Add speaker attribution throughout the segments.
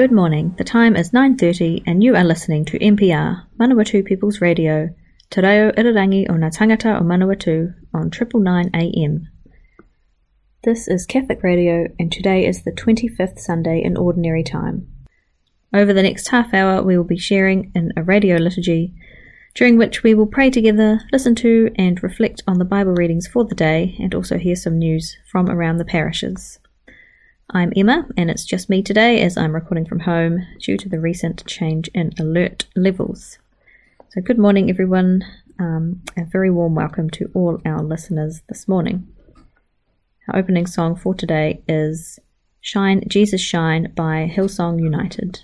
Speaker 1: Good morning. The time is 9:30 and you are listening to MPR, Manawatu People's Radio, Te Reo Irirangi o Ngā Tangata o Manawatu on 999 AM. This is Catholic Radio and today is the 25th Sunday in Ordinary Time. Over the next half hour we will be sharing in a radio liturgy during which we will pray together, listen to and reflect on the Bible readings for the day and also hear some news from around the parishes. I'm Emma, and it's just me today as I'm recording from home due to the recent change in alert levels. So, good morning, everyone. Um, a very warm welcome to all our listeners this morning. Our opening song for today is Shine, Jesus Shine by Hillsong United.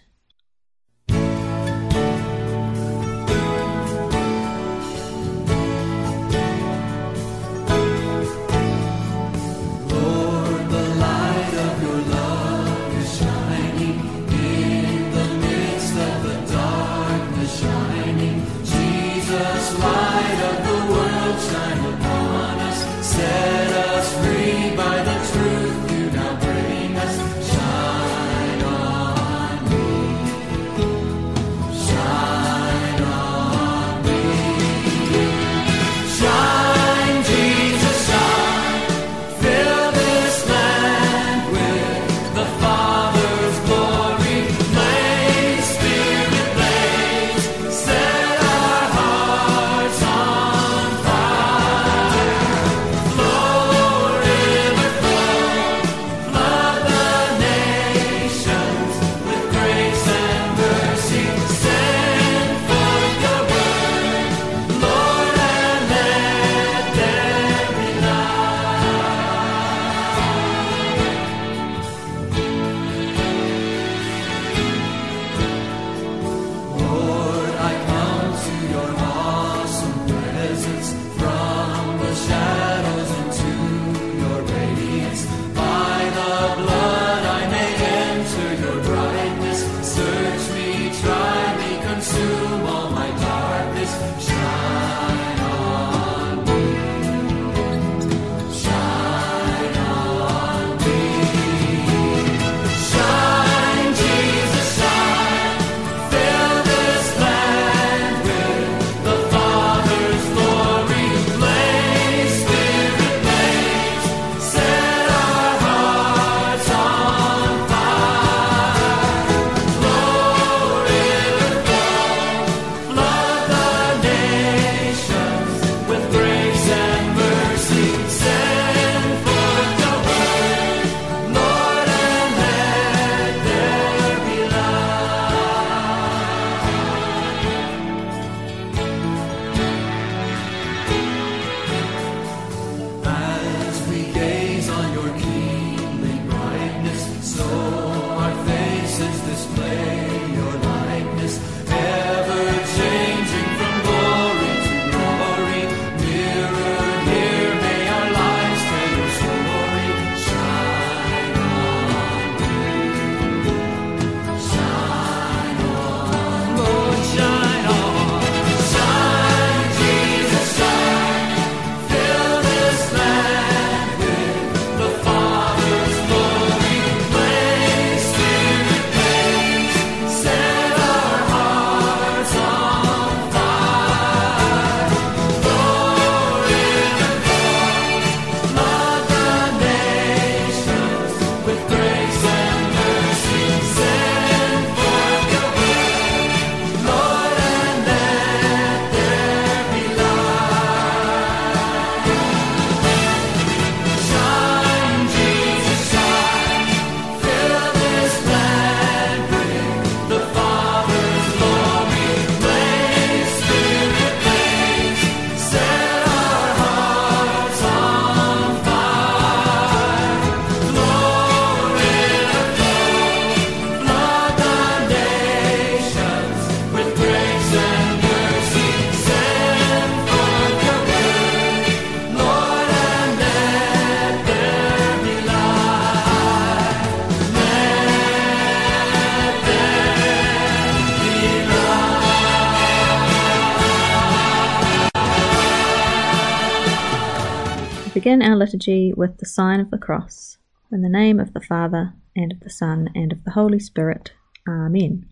Speaker 1: Begin our liturgy with the sign of the cross. In the name of the Father, and of the Son, and of the Holy Spirit. Amen.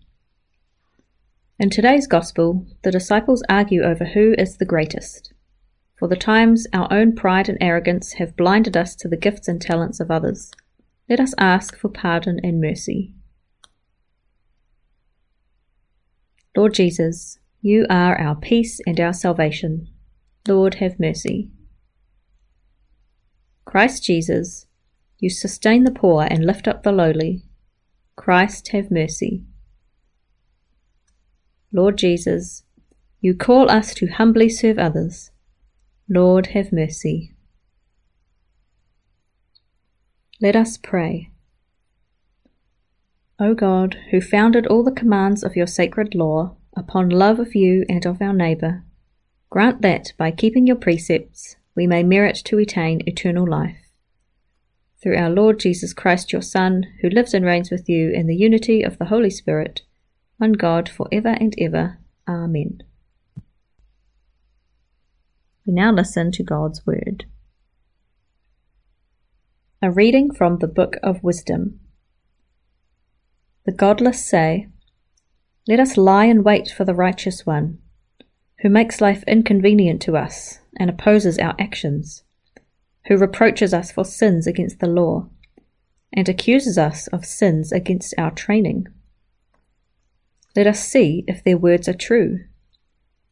Speaker 1: In today's Gospel, the disciples argue over who is the greatest. For the times our own pride and arrogance have blinded us to the gifts and talents of others. Let us ask for pardon and mercy. Lord Jesus, you are our peace and our salvation. Lord, have mercy. Christ Jesus, you sustain the poor and lift up the lowly. Christ, have mercy. Lord Jesus, you call us to humbly serve others. Lord, have mercy. Let us pray. O God, who founded all the commands of your sacred law upon love of you and of our neighbour, grant that, by keeping your precepts, we may merit to attain eternal life. Through our Lord Jesus Christ, your Son, who lives and reigns with you in the unity of the Holy Spirit, one God, for ever and ever. Amen. We now listen to God's Word. A reading from the Book of Wisdom. The godless say, Let us lie in wait for the righteous one, who makes life inconvenient to us and opposes our actions, who reproaches us for sins against the law, and accuses us of sins against our training. Let us see if their words are true,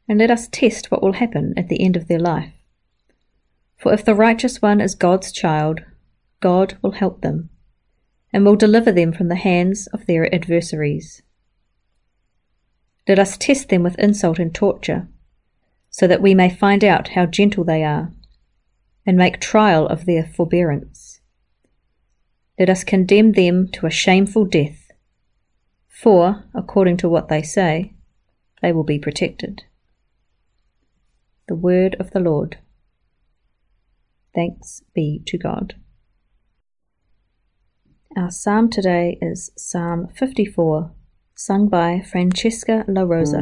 Speaker 1: and let us test what will happen at the end of their life. For if the righteous one is God's child, God will help them, and will deliver them from the hands of their adversaries. Let us test them with insult and torture, so that we may find out how gentle they are, and make trial of their forbearance. Let us condemn them to a shameful death, for, according to what they say, they will be protected. The Word of the Lord. Thanks be to God. Our psalm today is Psalm 54, sung by Francesca La Rosa.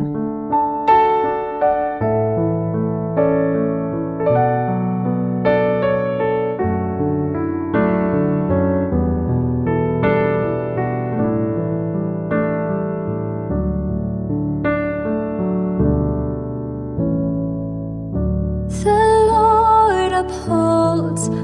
Speaker 1: The Lord upholds.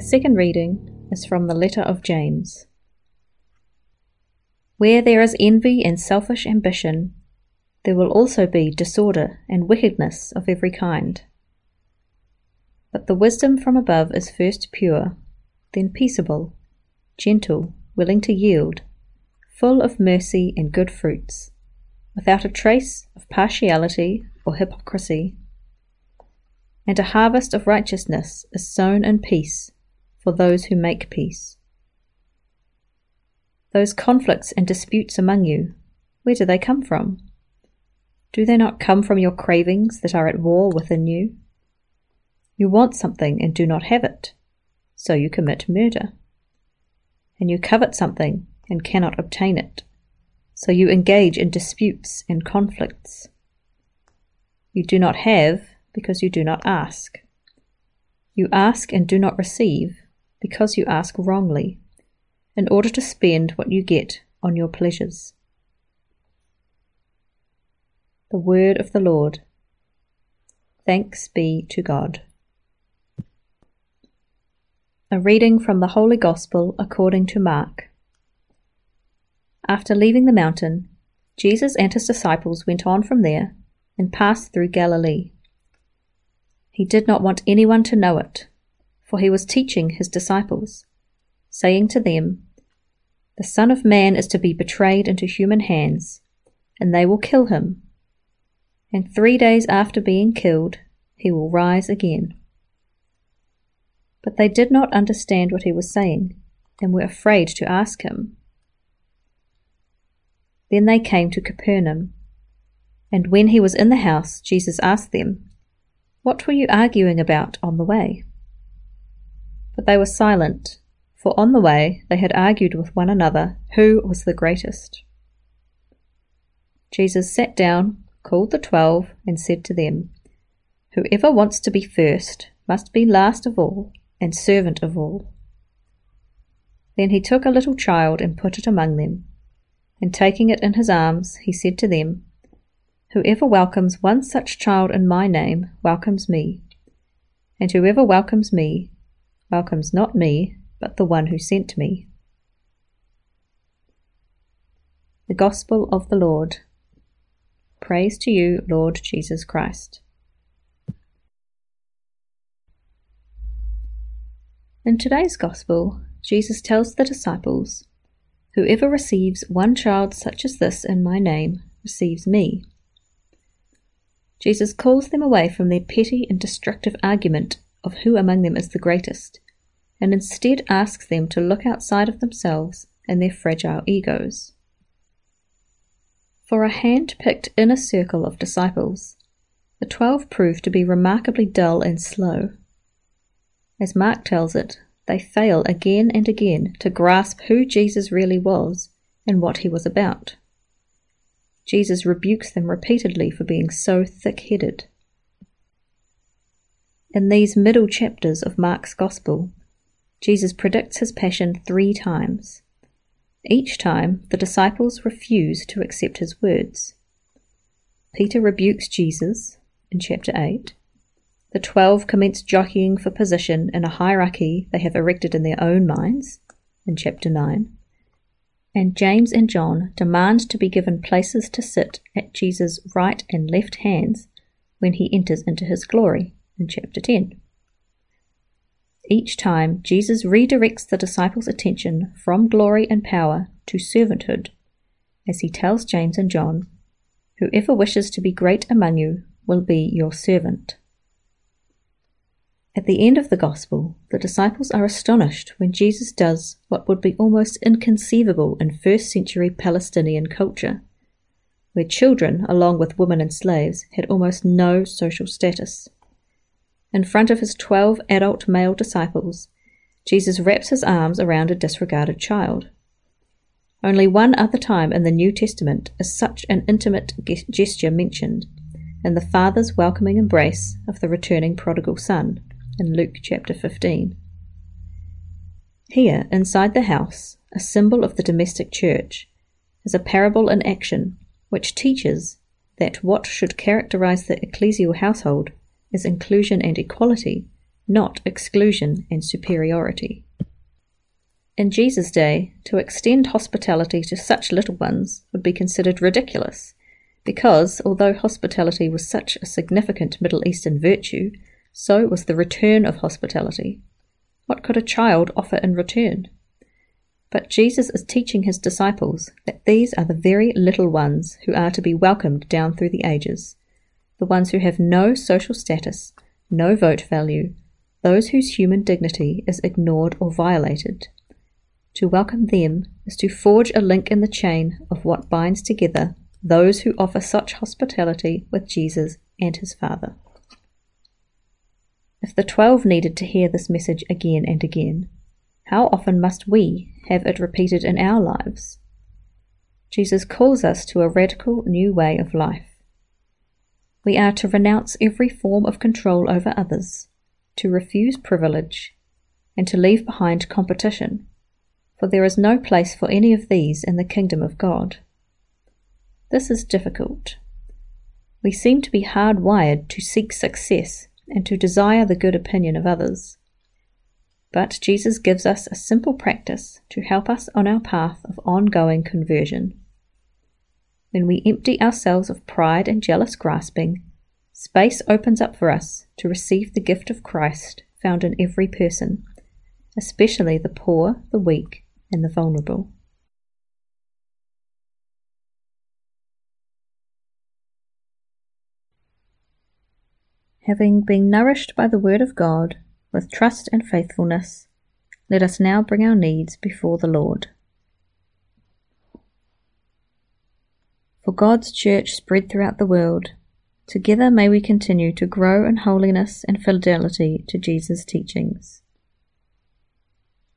Speaker 1: Second reading is from the letter of James. Where there is envy and selfish ambition, there will also be disorder and wickedness of every kind. But the wisdom from above is first pure, then peaceable, gentle, willing to yield, full of mercy and good fruits, without a trace of partiality or hypocrisy. And a harvest of righteousness is sown in peace for those who make peace. Those conflicts and disputes among you, where do they come from? Do they not come from your cravings that are at war within you? You want something and do not have it, so you commit murder. And you covet something and cannot obtain it, so you engage in disputes and conflicts. You do not have because you do not ask. You ask and do not receive because you ask wrongly, in order to spend what you get on your pleasures. The Word of the Lord. Thanks be to God. A reading from the Holy Gospel according to Mark. After leaving the mountain, Jesus and his disciples went on from there and passed through Galilee. He did not want anyone to know it for he was teaching his disciples, saying to them, The Son of Man is to be betrayed into human hands, and they will kill him. And three days after being killed, he will rise again. But they did not understand what he was saying, and were afraid to ask him. Then they came to Capernaum. And when he was in the house, Jesus asked them, What were you arguing about on the way? But they were silent, for on the way they had argued with one another who was the greatest. Jesus sat down, called the twelve, and said to them, Whoever wants to be first must be last of all and servant of all. Then he took a little child and put it among them, and taking it in his arms, he said to them, Whoever welcomes one such child in my name welcomes me, and whoever welcomes me welcomes not me, but the one who sent me. The Gospel of the Lord. Praise to you, Lord Jesus Christ. In today's Gospel, Jesus tells the disciples, Whoever receives one child such as this in my name receives me. Jesus calls them away from their petty and destructive argument of who among them is the greatest and instead asks them to look outside of themselves and their fragile egos. For a hand picked inner circle of disciples, the twelve proved to be remarkably dull and slow. As Mark tells it, they fail again and again to grasp who Jesus really was and what he was about. Jesus rebukes them repeatedly for being so thick headed. In these middle chapters of Mark's Gospel, Jesus predicts his passion three times. Each time, the disciples refuse to accept his words. Peter rebukes Jesus in chapter 8. The twelve commence jockeying for position in a hierarchy they have erected in their own minds in chapter 9. And James and John demand to be given places to sit at Jesus' right and left hands when he enters into his glory in chapter 10. Each time, Jesus redirects the disciples' attention from glory and power to servanthood, as he tells James and John, Whoever wishes to be great among you will be your servant. At the end of the Gospel, the disciples are astonished when Jesus does what would be almost inconceivable in first century Palestinian culture, where children, along with women and slaves, had almost no social status. In front of his twelve adult male disciples, Jesus wraps his arms around a disregarded child. Only one other time in the New Testament is such an intimate gesture mentioned, in the Father's welcoming embrace of the returning prodigal son in Luke chapter 15. Here, inside the house, a symbol of the domestic church, is a parable in action which teaches that what should characterize the ecclesial household is inclusion and equality, not exclusion and superiority. In Jesus' day, to extend hospitality to such little ones would be considered ridiculous, because although hospitality was such a significant Middle Eastern virtue, so was the return of hospitality. What could a child offer in return? But Jesus is teaching his disciples that these are the very little ones who are to be welcomed down through the ages, the ones who have no social status, no vote value, those whose human dignity is ignored or violated. To welcome them is to forge a link in the chain of what binds together those who offer such hospitality with Jesus and his Father. If the twelve needed to hear this message again and again, how often must we have it repeated in our lives? Jesus calls us to a radical new way of life. We are to renounce every form of control over others, to refuse privilege, and to leave behind competition, for there is no place for any of these in the kingdom of God. This is difficult. We seem to be hardwired to seek success and to desire the good opinion of others. But Jesus gives us a simple practice to help us on our path of ongoing conversion. When we empty ourselves of pride and jealous grasping, space opens up for us to receive the gift of Christ found in every person, especially the poor, the weak, and the vulnerable. Having been nourished by the Word of God with trust and faithfulness, let us now bring our needs before the Lord. For God's church spread throughout the world, together may we continue to grow in holiness and fidelity to Jesus' teachings.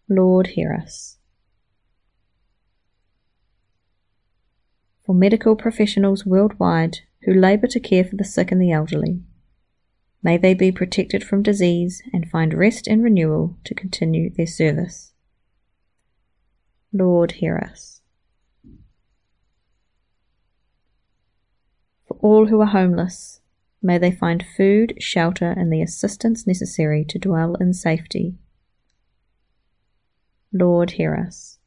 Speaker 1: Lord, hear us. For medical professionals worldwide who labour to care for the sick and the elderly, May they be protected from disease and find rest and renewal to continue their service. Lord, hear us. All who are homeless, may they find food, shelter, and the assistance necessary to dwell in safety. Lord, hear us.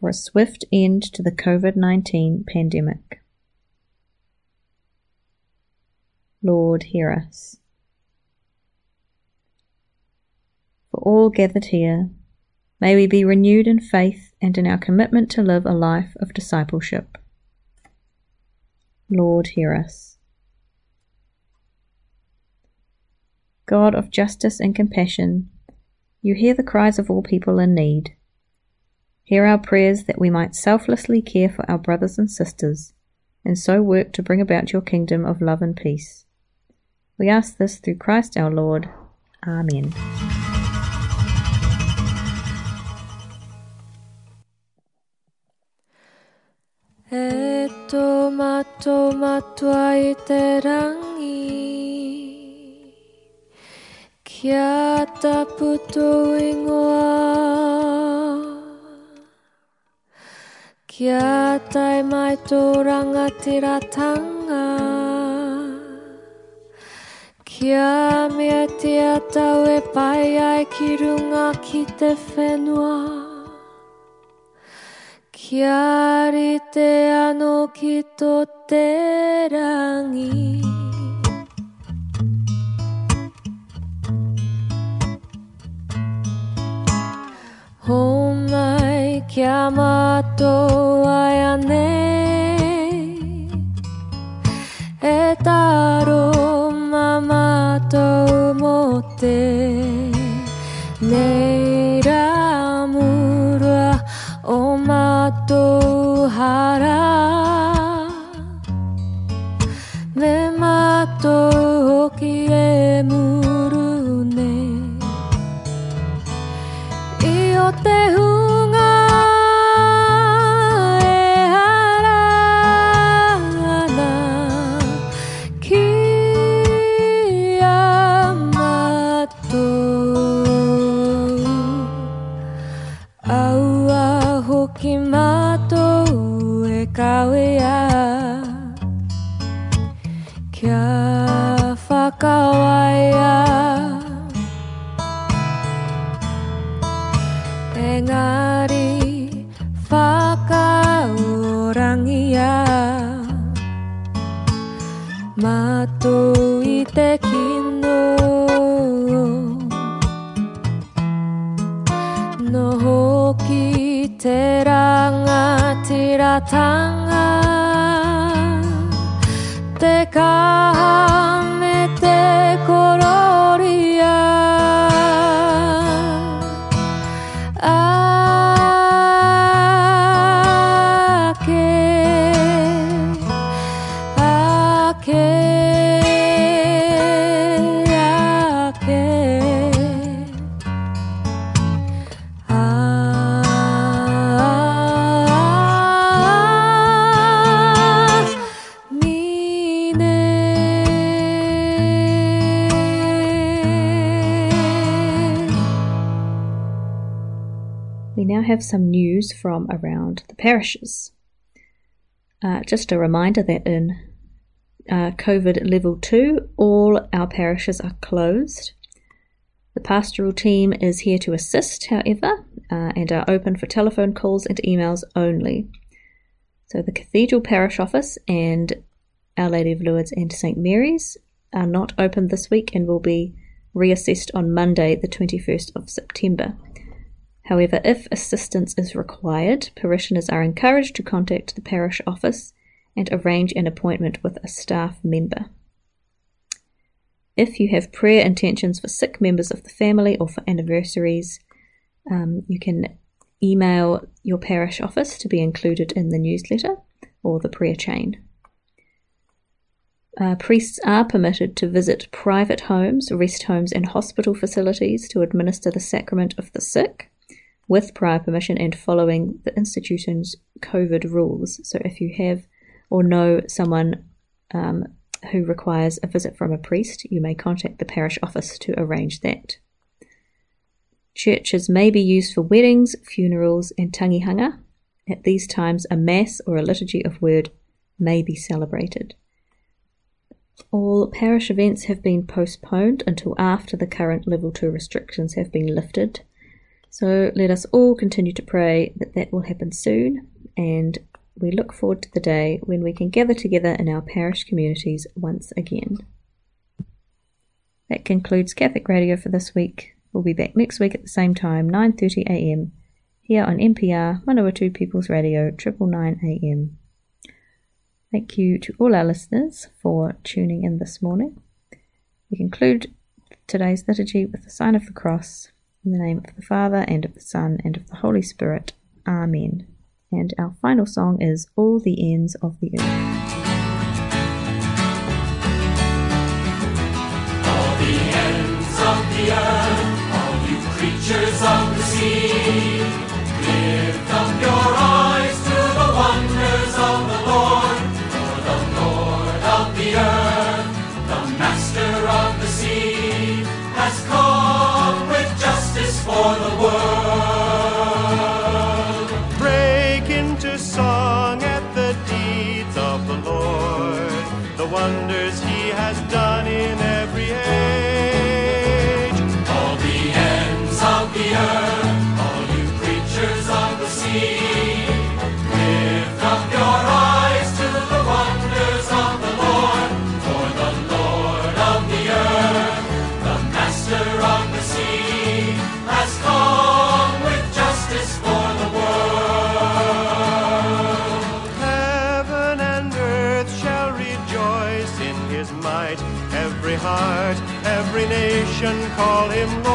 Speaker 1: For a swift end to the COVID 19 pandemic. Lord, hear us. For all gathered here, may we be renewed in faith and in our commitment to live a life of discipleship. Lord, hear us. God of justice and compassion, you hear the cries of all people in need. Hear our prayers that we might selflessly care for our brothers and sisters, and so work to bring about your kingdom of love and peace. We ask this through Christ our Lord. Amen.
Speaker 2: E tō mato matua i te rangi. Kia taputo ingoa. Kia tai mai tō rangatiratanga Kia mea te atau e pai ai ki runga ki te whenua. Kiari te ano ki tō te rangi. Hō mai kia mātou ai anei. E taro
Speaker 1: mā mātou have some news from around the parishes. Uh, just a reminder that in uh, COVID level 2, all our parishes are closed. The pastoral team is here to assist, however, uh, and are open for telephone calls and emails only. So the Cathedral Parish Office and Our Lady of Lourdes and St Mary's are not open this week and will be reassessed on Monday, the 21st of September. However, if assistance is required, parishioners are encouraged to contact the parish office and arrange an appointment with a staff member. If you have prayer intentions for sick members of the family or for anniversaries, um, you can email your parish office to be included in the newsletter or the prayer chain. Uh, priests are permitted to visit private homes, rest homes, and hospital facilities to administer the sacrament of the sick with prior permission and following the institution's COVID rules. So, if you have or know someone um, who requires a visit from a priest, you may contact the parish office to arrange that. Churches may be used for weddings, funerals, and tangihanga. At these times, a mass or a liturgy of word may be celebrated. All parish events have been postponed until after the current level 2 restrictions have been lifted. So let us all continue to pray that that will happen soon, and we look forward to the day when we can gather together in our parish communities once again. That concludes Catholic Radio for this week. We'll be back next week at the same time, 9:30 a.m. here on MPR Manawatu People's Radio, triple nine AM. Thank you to all our listeners for tuning in this morning. We conclude today's liturgy with the sign of the cross in the name of the Father and of the Son and of the Holy Spirit. Amen. And our final song is All the Ends of the Earth.
Speaker 3: All the ends of the earth, all you creatures of the sea, lift up your
Speaker 4: every
Speaker 3: heart, every nation call him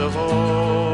Speaker 5: of
Speaker 3: old.